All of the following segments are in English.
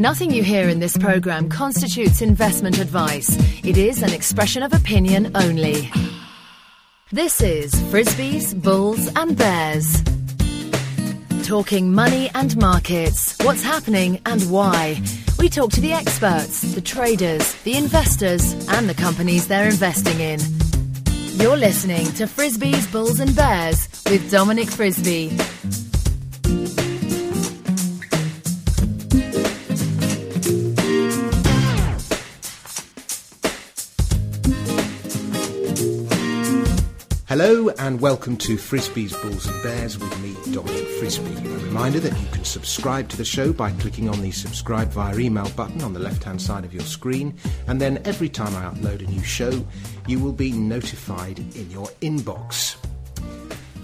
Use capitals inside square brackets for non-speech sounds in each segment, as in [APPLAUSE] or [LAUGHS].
Nothing you hear in this program constitutes investment advice. It is an expression of opinion only. This is Frisby's, Bulls and Bears. Talking money and markets, what's happening and why. We talk to the experts, the traders, the investors, and the companies they're investing in. You're listening to Frisby's, Bulls and Bears with Dominic Frisby. Hello and welcome to Frisby's, Bulls and Bears with me, Dominic Frisby. A reminder that you can subscribe to the show by clicking on the subscribe via email button on the left hand side of your screen, and then every time I upload a new show, you will be notified in your inbox.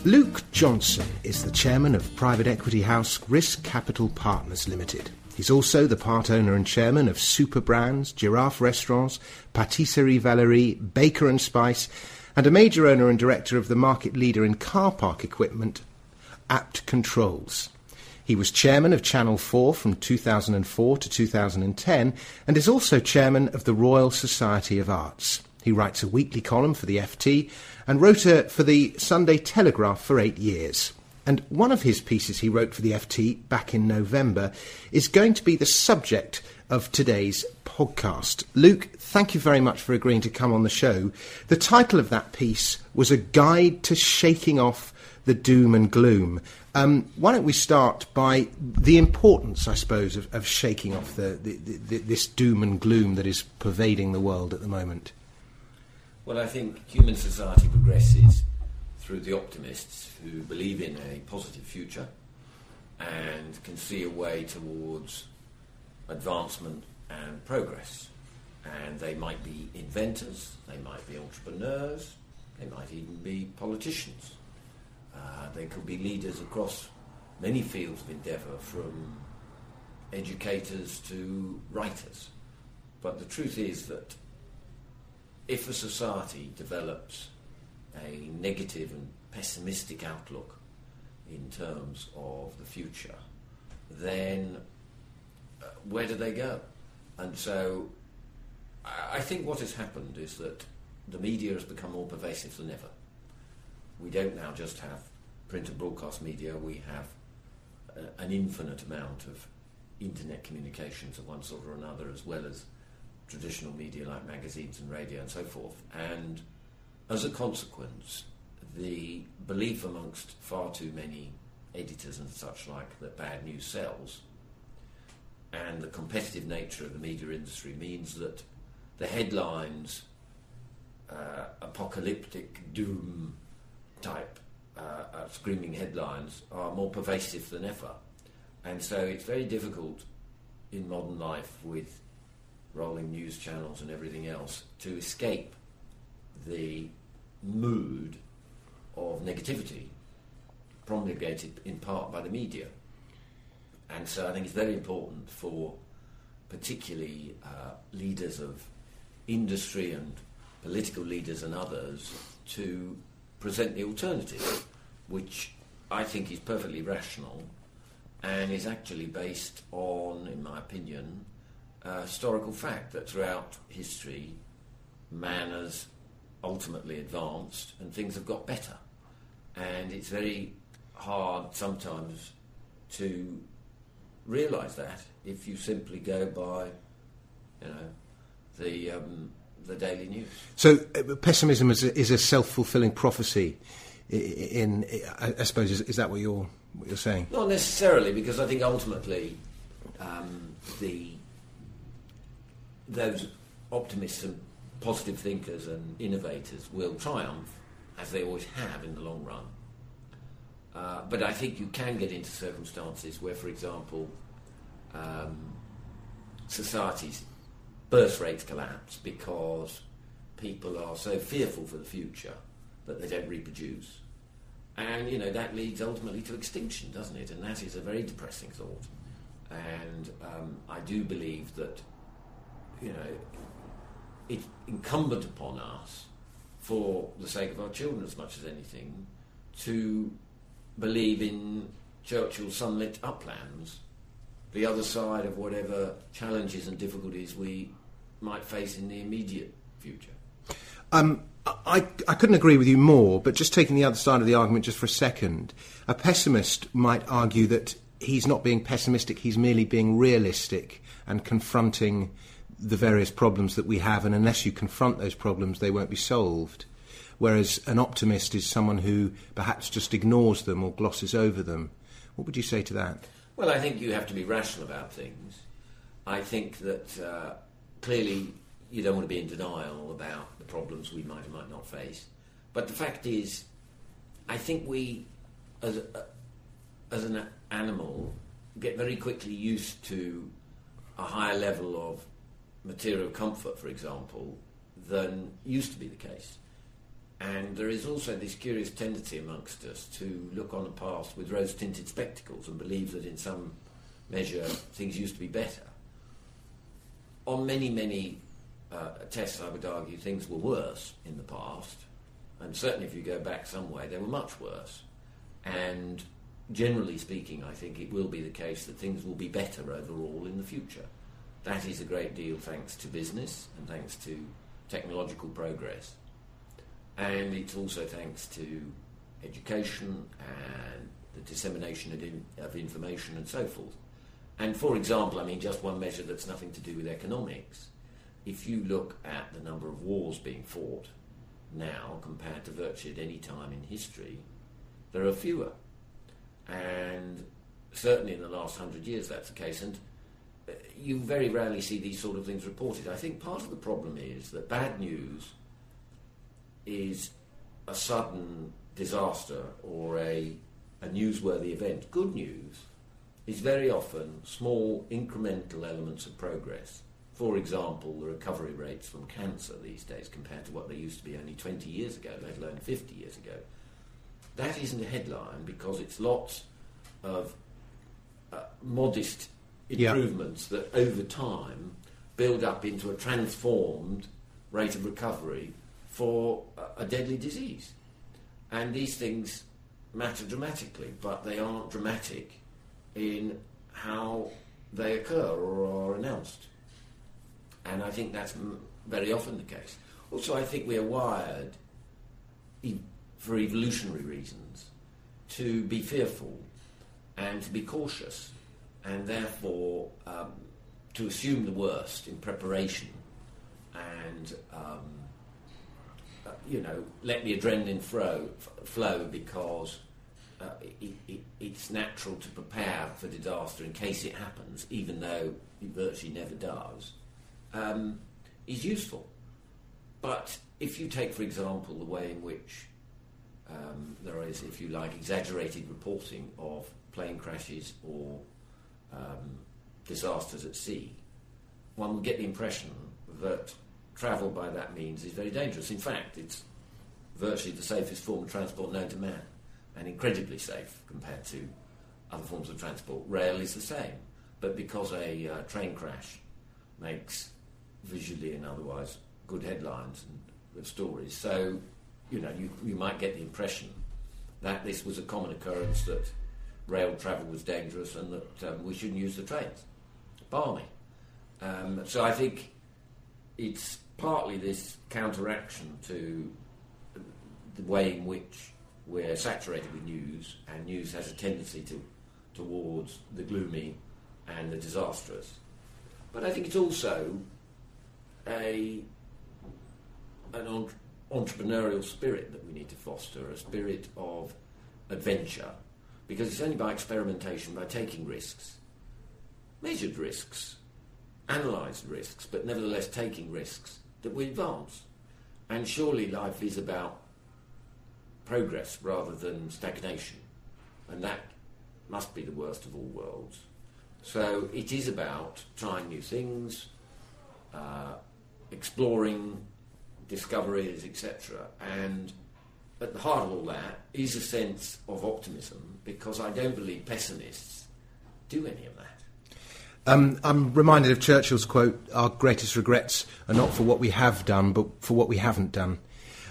Luke Johnson is the chairman of private equity house Risk Capital Partners Limited. He's also the part owner and chairman of Super Brands, Giraffe Restaurants, Patisserie Valerie, Baker and Spice, and a major owner and director of the market leader in car park equipment, Apt Controls. He was chairman of Channel 4 from 2004 to 2010 and is also chairman of the Royal Society of Arts. He writes a weekly column for the FT and wrote a, for the Sunday Telegraph for eight years. And one of his pieces he wrote for the FT back in November is going to be the subject of today's podcast. Luke, thank you very much for agreeing to come on the show. The title of that piece was A Guide to Shaking Off the Doom and Gloom. Um, why don't we start by the importance, I suppose, of, of shaking off the, the, the, this doom and gloom that is pervading the world at the moment? Well, I think human society progresses through the optimists who believe in a positive future and can see a way towards advancement and progress. And they might be inventors, they might be entrepreneurs, they might even be politicians. Uh, they could be leaders across many fields of endeavour, from educators to writers. But the truth is that if a society develops a negative and pessimistic outlook in terms of the future, then where do they go? And so I think what has happened is that the media has become more pervasive than ever. We don't now just have print and broadcast media, we have uh, an infinite amount of internet communications of one sort or another, as well as traditional media like magazines and radio and so forth. And as a consequence, the belief amongst far too many editors and such like that bad news sells and the competitive nature of the media industry means that the headlines, uh, apocalyptic doom type uh, uh, screaming headlines, are more pervasive than ever. And so it's very difficult in modern life with rolling news channels and everything else to escape the mood of negativity promulgated in part by the media. And so I think it's very important for particularly uh, leaders of industry and political leaders and others to present the alternative, which I think is perfectly rational and is actually based on, in my opinion, a historical fact that throughout history man has ultimately advanced and things have got better. And it's very hard sometimes to realise that if you simply go by, you know, the um, the daily news. So uh, pessimism is a, is a self fulfilling prophecy. In, in, I suppose is, is, that what you're what you're saying? Not necessarily, because I think ultimately um, the those optimists and positive thinkers and innovators will triumph, as they always have in the long run. Uh, but I think you can get into circumstances where, for example, um, societies' birth rates collapse because people are so fearful for the future that they don't reproduce. And, you know, that leads ultimately to extinction, doesn't it? And that is a very depressing thought. And um, I do believe that, you know, it's incumbent upon us, for the sake of our children as much as anything, to believe in Churchill's sunlit uplands the other side of whatever challenges and difficulties we might face in the immediate future. Um, I, I couldn't agree with you more, but just taking the other side of the argument just for a second, a pessimist might argue that he's not being pessimistic, he's merely being realistic and confronting the various problems that we have, and unless you confront those problems, they won't be solved. Whereas an optimist is someone who perhaps just ignores them or glosses over them. What would you say to that? Well, I think you have to be rational about things. I think that uh, clearly you don't want to be in denial about the problems we might or might not face. But the fact is, I think we, as, a, as an animal, get very quickly used to a higher level of material comfort, for example, than used to be the case. And there is also this curious tendency amongst us to look on the past with rose tinted spectacles and believe that in some measure things used to be better. On many, many uh, tests, I would argue things were worse in the past. And certainly if you go back some way, they were much worse. And generally speaking, I think it will be the case that things will be better overall in the future. That is a great deal thanks to business and thanks to technological progress and it's also thanks to education and the dissemination of, in, of, information and so forth. And for example, I mean, just one measure that's nothing to do with economics. If you look at the number of wars being fought now compared to virtually at any time in history, there are fewer. And certainly in the last hundred years that's the case. And uh, you very rarely see these sort of things reported. I think part of the problem is that bad news is a sudden disaster or a, a newsworthy event. Good news is very often small incremental elements of progress. For example, the recovery rates from cancer these days compared to what they used to be only 20 years ago, let alone 50 years ago. That isn't a headline because it's lots of uh, modest improvements yeah. that over time build up into a transformed rate of recovery for a deadly disease. And these things matter dramatically, but they aren't dramatic in how they occur or are announced. And I think that's very often the case. Also, I think we are wired, for evolutionary reasons, to be fearful and to be cautious, and therefore um, to assume the worst in preparation and um, you know, let the adrenaline flow, flow because uh, it, it, it's natural to prepare for disaster in case it happens, even though it virtually never does, um, is useful. But if you take, for example, the way in which um, there is, if you like, exaggerated reporting of plane crashes or um, disasters at sea, one would get the impression that travel by that means is very dangerous. In fact, it's virtually the safest form of transport known to man, and incredibly safe compared to other forms of transport. Rail is the same, but because a uh, train crash makes visually and otherwise good headlines and good stories, so you know you, you might get the impression that this was a common occurrence that rail travel was dangerous and that um, we shouldn't use the trains. Balmy. Um, so I think it's partly this counteraction to the way in which we're saturated with news, and news has a tendency to towards the gloomy and the disastrous. But I think it's also a an entrepreneurial spirit that we need to foster, a spirit of adventure, because it's only by experimentation, by taking risks, measured risks, analysed risks, but nevertheless taking risks, that we advance. And surely life is about progress rather than stagnation. And that must be the worst of all worlds. So it is about trying new things, uh, exploring discoveries, etc. And at the heart of all that is a sense of optimism because I don't believe pessimists do any of that. Um, I'm reminded of Churchill's quote Our greatest regrets are not for what we have done, but for what we haven't done.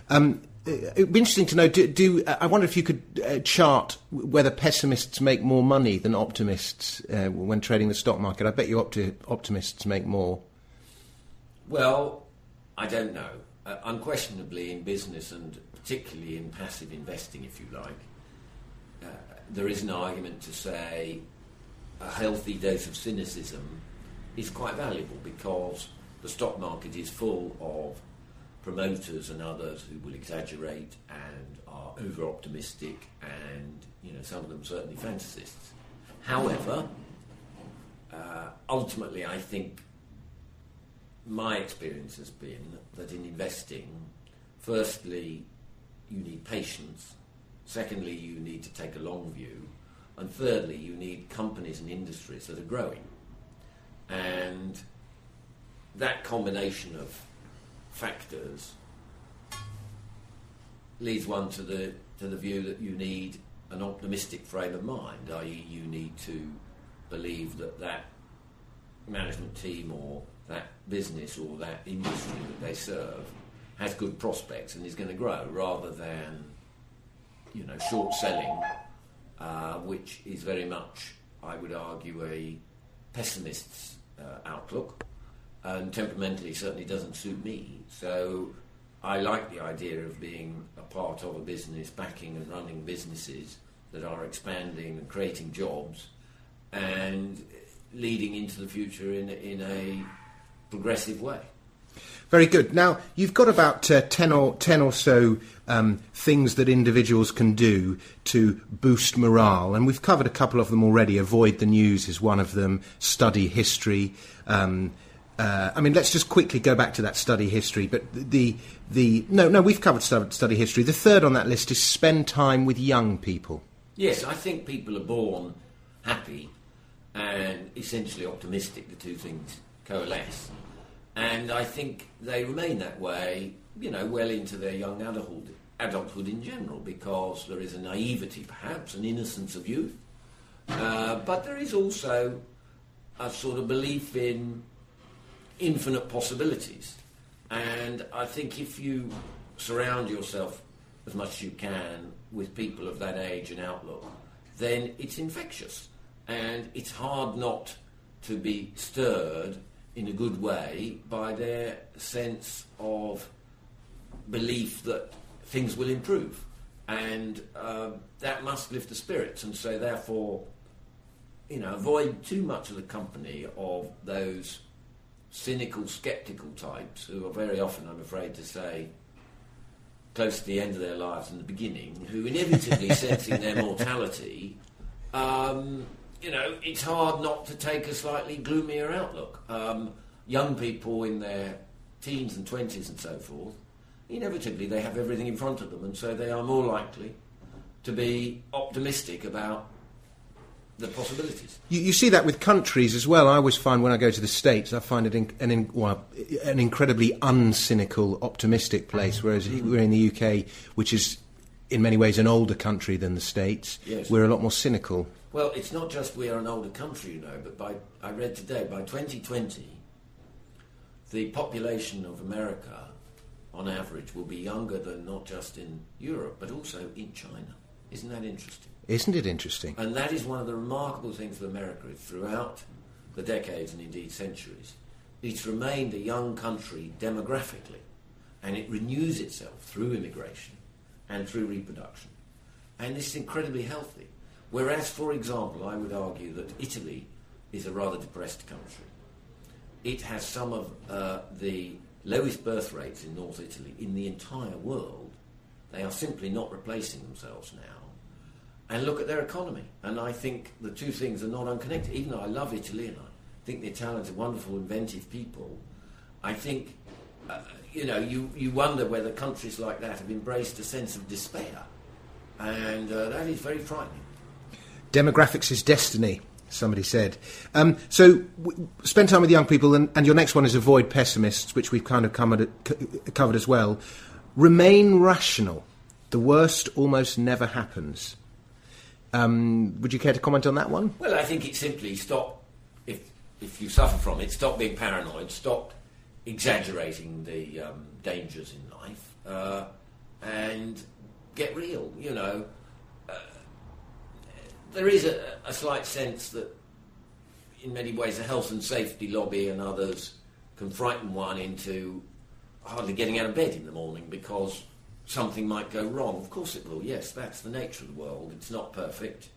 Um, it'd be interesting to know. Do, do uh, I wonder if you could uh, chart whether pessimists make more money than optimists uh, when trading the stock market? I bet you opti- optimists make more. Well, I don't know. Uh, unquestionably, in business and particularly in passive investing, if you like, uh, there is an argument to say a healthy dose of cynicism is quite valuable because the stock market is full of promoters and others who will exaggerate and are over optimistic and you know some of them certainly fantasists. However, uh, ultimately I think my experience has been that in investing, firstly, you need patience. Secondly, you need to take a long view. And thirdly, you need companies and industries that are growing. And that combination of factors leads one to the to the view that you need an optimistic frame of mind, i.e., you need to believe that that management team or that business or that industry that they serve has good prospects and is going to grow, rather than you know short selling, uh, which is very much, I would argue, a pessimist's uh, outlook and temperamentally certainly doesn't suit me. So I like the idea of being a part of a business, backing and running businesses that are expanding and creating jobs and leading into the future in, in a progressive way. Very good. Now, you've got about uh, 10, or, 10 or so um, things that individuals can do to boost morale, and we've covered a couple of them already. Avoid the news is one of them, study history, um, uh, I mean, let's just quickly go back to that study history. But the the no no we've covered study history. The third on that list is spend time with young people. Yes, I think people are born happy and essentially optimistic. The two things coalesce, and I think they remain that way. You know, well into their young adulthood, adulthood in general, because there is a naivety, perhaps, an innocence of youth, uh, but there is also a sort of belief in infinite possibilities. And I think if you surround yourself as much as you can with people of that age and outlook, then it's infectious. And it's hard not to be stirred in a good way by their sense of belief that things will improve. And uh, that must lift the spirits. And so, therefore, you know, avoid too much of the company of those cynical, sceptical types who are very often, I'm afraid to say, close to the end of their lives and the beginning, who inevitably [LAUGHS] sensing their mortality, um, you know, it's hard not to take a slightly gloomier outlook. Um, young people in their teens and 20s and so forth, inevitably they have everything in front of them, and so they are more likely to be optimistic about the possibilities. You, you, see that with countries as well. I always find when I go to the States, I find it in, an, in, well, an incredibly uncynical, optimistic place, whereas mm-hmm. we're in the UK, which is in many ways an older country than the States, yes. we're a lot more cynical. Well, it's not just we are an older country, you know, but by, I read today, by 2020, the population of America, on average, will be younger than not just in Europe, but also in China. Isn't that interesting? Isn't it interesting? And that is one of the remarkable things of America Is throughout the decades and indeed centuries. It's remained a young country demographically, and it renews itself through immigration and through reproduction. And this is incredibly healthy. Whereas, for example, I would argue that Italy is a rather depressed country. It has some of uh, the lowest birth rates in North Italy in the entire world. They are simply not replacing themselves now and look at their economy. And I think the two things are not unconnected. Even though I love Italy and I think the Italians are wonderful, inventive people, I think, uh, you know, you, you wonder whether countries like that have embraced a sense of despair. And uh, that is very frightening. Demographics is destiny, somebody said. Um, so w- spend time with young people, and, and, your next one is avoid pessimists, which we've kind of covered, covered as well. Remain rational. The worst almost never happens. Um, would you care to comment on that one? Well, I think it's simply stop, if, if you suffer from it, stop being paranoid, stop exaggerating the um, dangers in life, uh, and get real. You know, uh, there is a, a slight sense that, in many ways, the health and safety lobby and others can frighten one into hardly getting out of bed in the morning because something might go wrong. Of course it will, yes, that's the nature of the world. It's not perfect,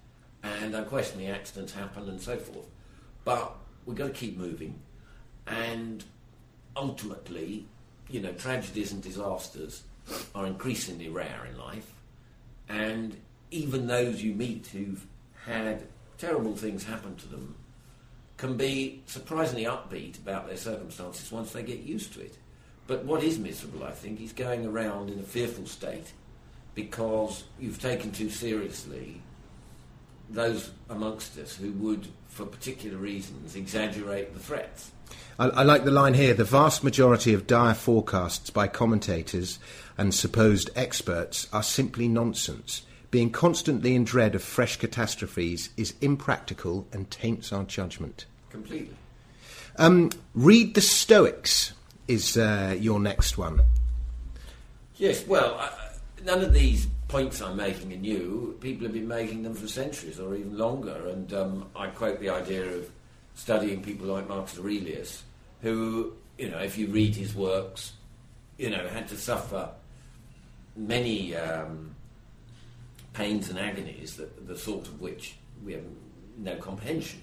and unquestionably accidents happen and so forth. But we've got to keep moving, and ultimately, you know, tragedies and disasters are increasingly rare in life, and even those you meet who've had terrible things happen to them can be surprisingly upbeat about their circumstances once they get used to it. But what is miserable, I think, is going around in a fearful state because you've taken too seriously those amongst us who would, for particular reasons, exaggerate the threats. I, I, like the line here the vast majority of dire forecasts by commentators and supposed experts are simply nonsense. Being constantly in dread of fresh catastrophes is impractical and taints our judgment. Completely. Um, read the Stoics is uh, your next one. Yes, well, I, none of these points I'm making are new. People have been making them for centuries or even longer. And um, I quote the idea of studying people like Marcus Aurelius, who, you know, if you read his works, you know, had to suffer many um, pains and agonies, that, the sort of which we have no comprehension.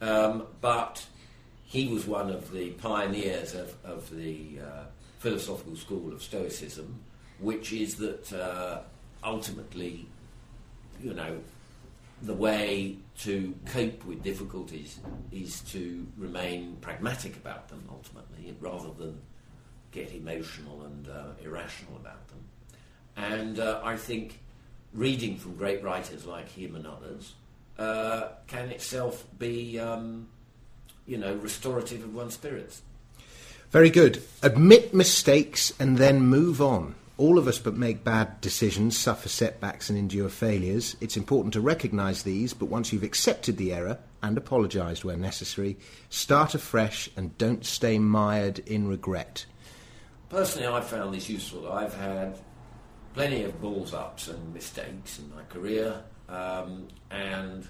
Um, but he was one of the pioneers of, of the uh, philosophical school of Stoicism, which is that uh, ultimately, you know, the way to cope with difficulties is to remain pragmatic about them, ultimately, rather than get emotional and uh, irrational about them. And uh, I think reading from great writers like him and others uh, can itself be. Um, you know, restorative of one's spirits. Very good. Admit mistakes and then move on. All of us but make bad decisions, suffer setbacks, and endure failures. It's important to recognise these, but once you've accepted the error and apologised where necessary, start afresh and don't stay mired in regret. Personally, I've found this useful. I've had plenty of balls ups and mistakes in my career, um, and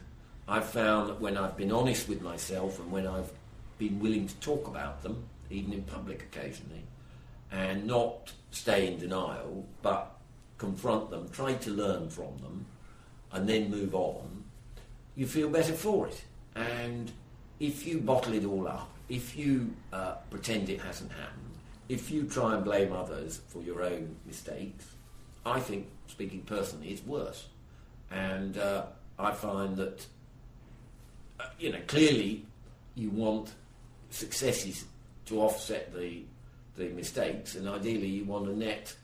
I've found that when I've been honest with myself and when I've been willing to talk about them, even in public occasionally, and not stay in denial, but confront them, try to learn from them, and then move on, you feel better for it. And if you bottle it all up, if you uh, pretend it hasn't happened, if you try and blame others for your own mistakes, I think, speaking personally, it's worse. And uh, I find that uh, you know, clearly you want successes to offset the the mistakes, and ideally you want a net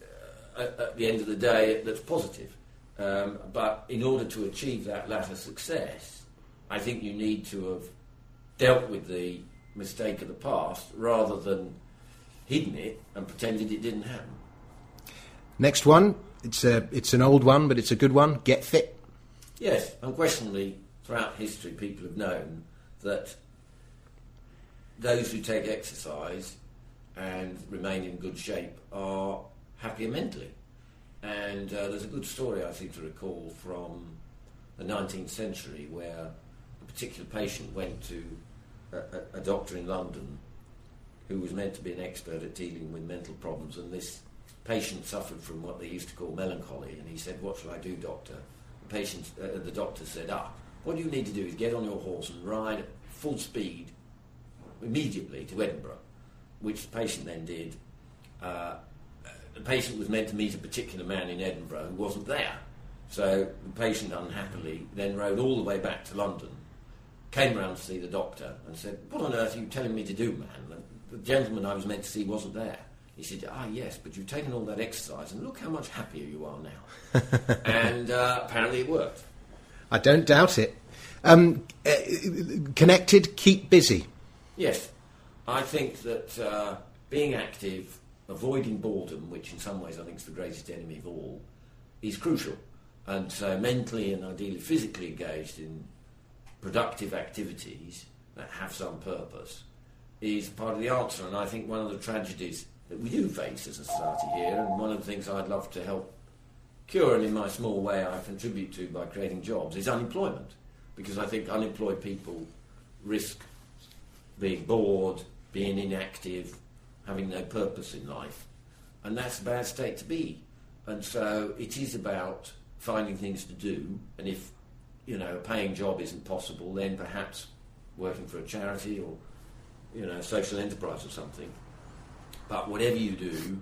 uh, at, at, the end of the day that's positive. Um, but in order to achieve that latter success, I think you need to have dealt with the mistake of the past rather than hidden it and pretended it didn't happen. Next one, it's a it's an old one, but it's a good one. Get fit. Yes, unquestionably, throughout history, people have known that those who take exercise and remain in good shape are happier mentally. And uh, there's a good story I seem to recall from the 19th century where a particular patient went to a, a, a doctor in London who was meant to be an expert at dealing with mental problems, and this patient suffered from what they used to call melancholy. And he said, "What shall I do, doctor?" The patient, uh, the doctor said, "Ah, what you need to do is get on your horse and ride at full speed immediately to Edinburgh, which the patient then did. Uh, the patient was meant to meet a particular man in Edinburgh who wasn't there. So the patient unhappily then rode all the way back to London, came round to see the doctor and said, What on earth are you telling me to do, man? The, the gentleman I was meant to see wasn't there. He said, Ah, yes, but you've taken all that exercise and look how much happier you are now. [LAUGHS] and uh, apparently it worked. I don't doubt it. Um, uh, connected, keep busy. Yes, I think that uh, being active, avoiding boredom, which in some ways I think is the greatest enemy of all, is crucial. And so mentally and ideally physically engaged in productive activities that have some purpose is part of the answer. And I think one of the tragedies that we do face as a society here, and one of the things I'd love to help cure, and in my small way I contribute to by creating jobs, is unemployment. Because I think unemployed people risk being bored, being inactive, having no purpose in life. And that's a bad state to be. And so it is about finding things to do. And if, you know, a paying job isn't possible, then perhaps working for a charity or, you know, a social enterprise or something. But whatever you do,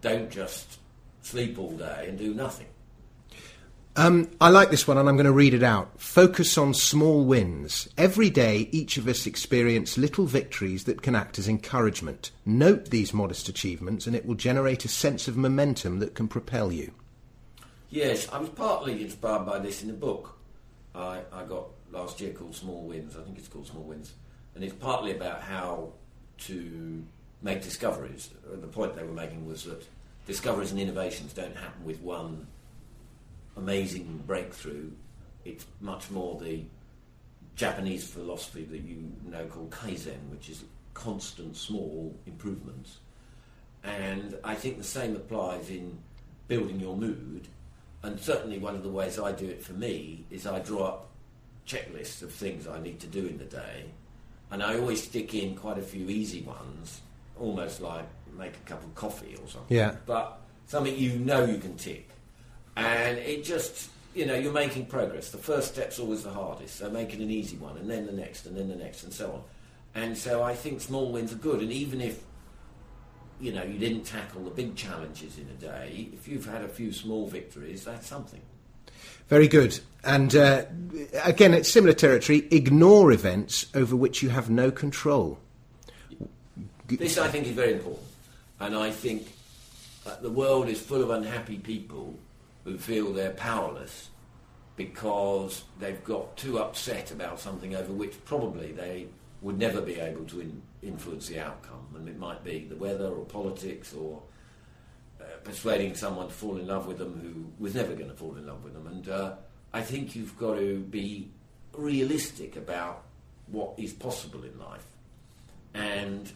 don't just sleep all day and do nothing. Um, I like this one and I'm going to read it out. Focus on small wins. Every day, each of us experience little victories that can act as encouragement. Note these modest achievements and it will generate a sense of momentum that can propel you. Yes, I was partly inspired by this in a book I, I got last year called Small Wins. I think it's called Small Wins. And it's partly about how to make discoveries. The point they were making was that discoveries and innovations don't happen with one amazing breakthrough. It's much more the Japanese philosophy that you know called Kaizen, which is constant small improvements. And I think the same applies in building your mood. And certainly one of the ways I do it for me is I draw up checklists of things I need to do in the day. And I always stick in quite a few easy ones, almost like make a cup of coffee or something. Yeah. But something you know you can tick and it just you know you're making progress. The first step's always the hardest, so making an easy one, and then the next, and then the next, and so on. And so I think small wins are good, and even if you know you didn't tackle the big challenges in a day, if you've had a few small victories, that's something. Very good. And uh, again, it's similar territory. Ignore events over which you have no control. This, I think, is very important. And I think uh, the world is full of unhappy people who feel they're powerless because they've got too upset about something over which probably they would never be able to in, influence the outcome. And it might be the weather or politics or uh, persuading someone to fall in love with them who was never going to fall in love with them. And uh, I think you've got to be realistic about what is possible in life. And,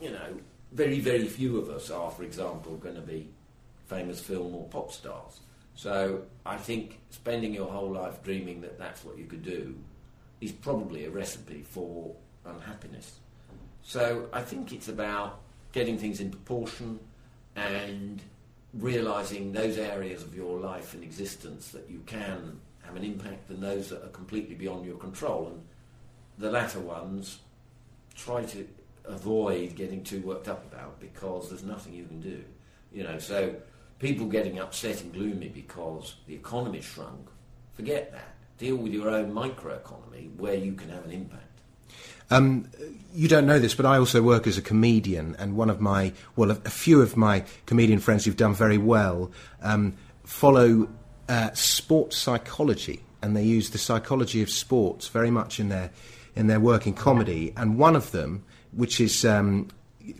you know, very, very few of us are, for example, going to be famous film or pop stars. So I think spending your whole life dreaming that that's what you could do is probably a recipe for unhappiness. So I think it's about getting things in proportion and realizing those areas of your life and existence that you can have an impact and those that are completely beyond your control. And the latter ones, try to avoid getting too worked up about because there's nothing you can do. You know, so people getting upset and gloomy because the economy shrunk, forget that. Deal with your own microeconomy where you can have an impact. Um, you don't know this, but I also work as a comedian, and one of my, well, a, few of my comedian friends who've done very well um, follow uh, sports psychology, and they use the psychology of sports very much in their in their work in comedy. And one of them, which is um,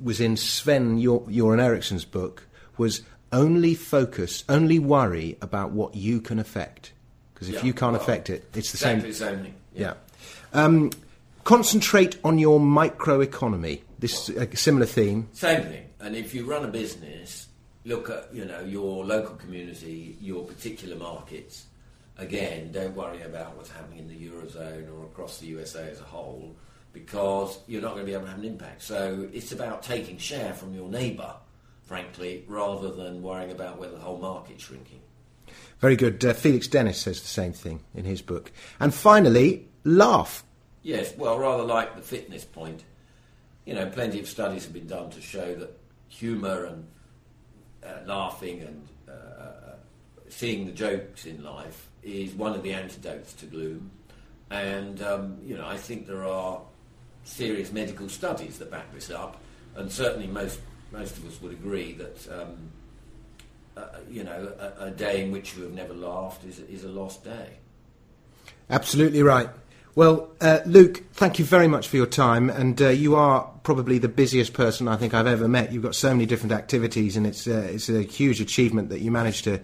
was in Sven Göran Eriksson's book, was only focus, only worry about what you can affect. Because if Yeah, you can't well, affect it, it's the Exactly same. same thing. Yeah. Um, concentrate on your microeconomy. This is a similar theme. Same thing. And if you run a business, look at you know your local community, your particular markets. Again, don't worry about what's happening in the eurozone or across the USA as a whole, because you're not going to be able to have an impact. So it's about taking share from your neighbour, frankly, rather than worrying about whether the whole market's shrinking. Very good. Uh, Felix Dennis says the same thing in his book. And finally, laugh. Yes, well, rather like the fitness point, you know, plenty of studies have been done to show that humour and uh, laughing and uh, uh, seeing the jokes in life is one of the antidotes to gloom. And, um, you know, I think there are serious medical studies that back this up, and certainly most, most of us would agree that, um, uh, you know, a, a day in which you have never laughed is, is a lost day. Absolutely right. Well, uh, Luke, thank you very much for your time. And uh, you are probably the busiest person I think I've ever met. You've got so many different activities, and it's, uh, it's a huge achievement that you managed to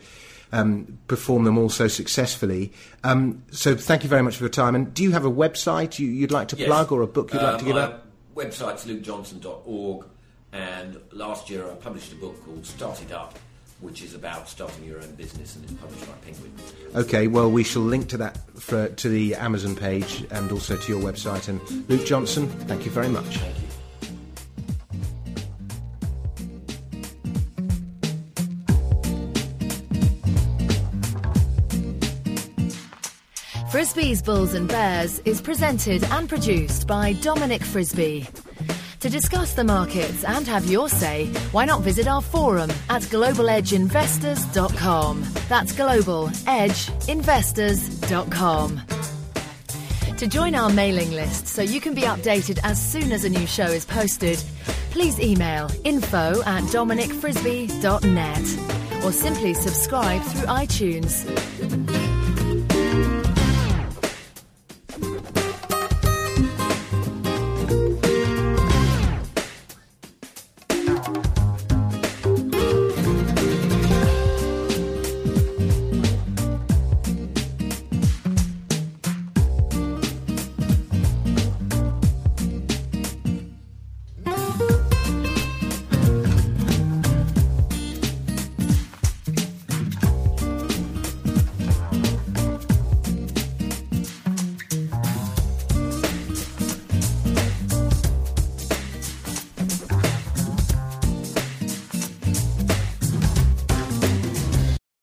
um, perform them all so successfully. Um, so thank you very much for your time. And do you have a website you, you'd like to Yes. plug or a book you'd like to give out? Website's lukejohnson.org, And last year I published a book called Start It Up, which is about starting your own business and is published by Penguin. Okay, well, we shall link to that for, to the Amazon page and also to your website. And Luke Johnson, thank you very much. Thank you. Frisby's Bulls and Bears is presented and produced by Dominic Frisby. To discuss the markets and have your say, why not visit our forum at globaledgeinvestors.com. That's globaledgeinvestors.com. To join our mailing list so you can be updated as soon as a new show is posted, please email info at dominicfrisby.net or simply subscribe through iTunes.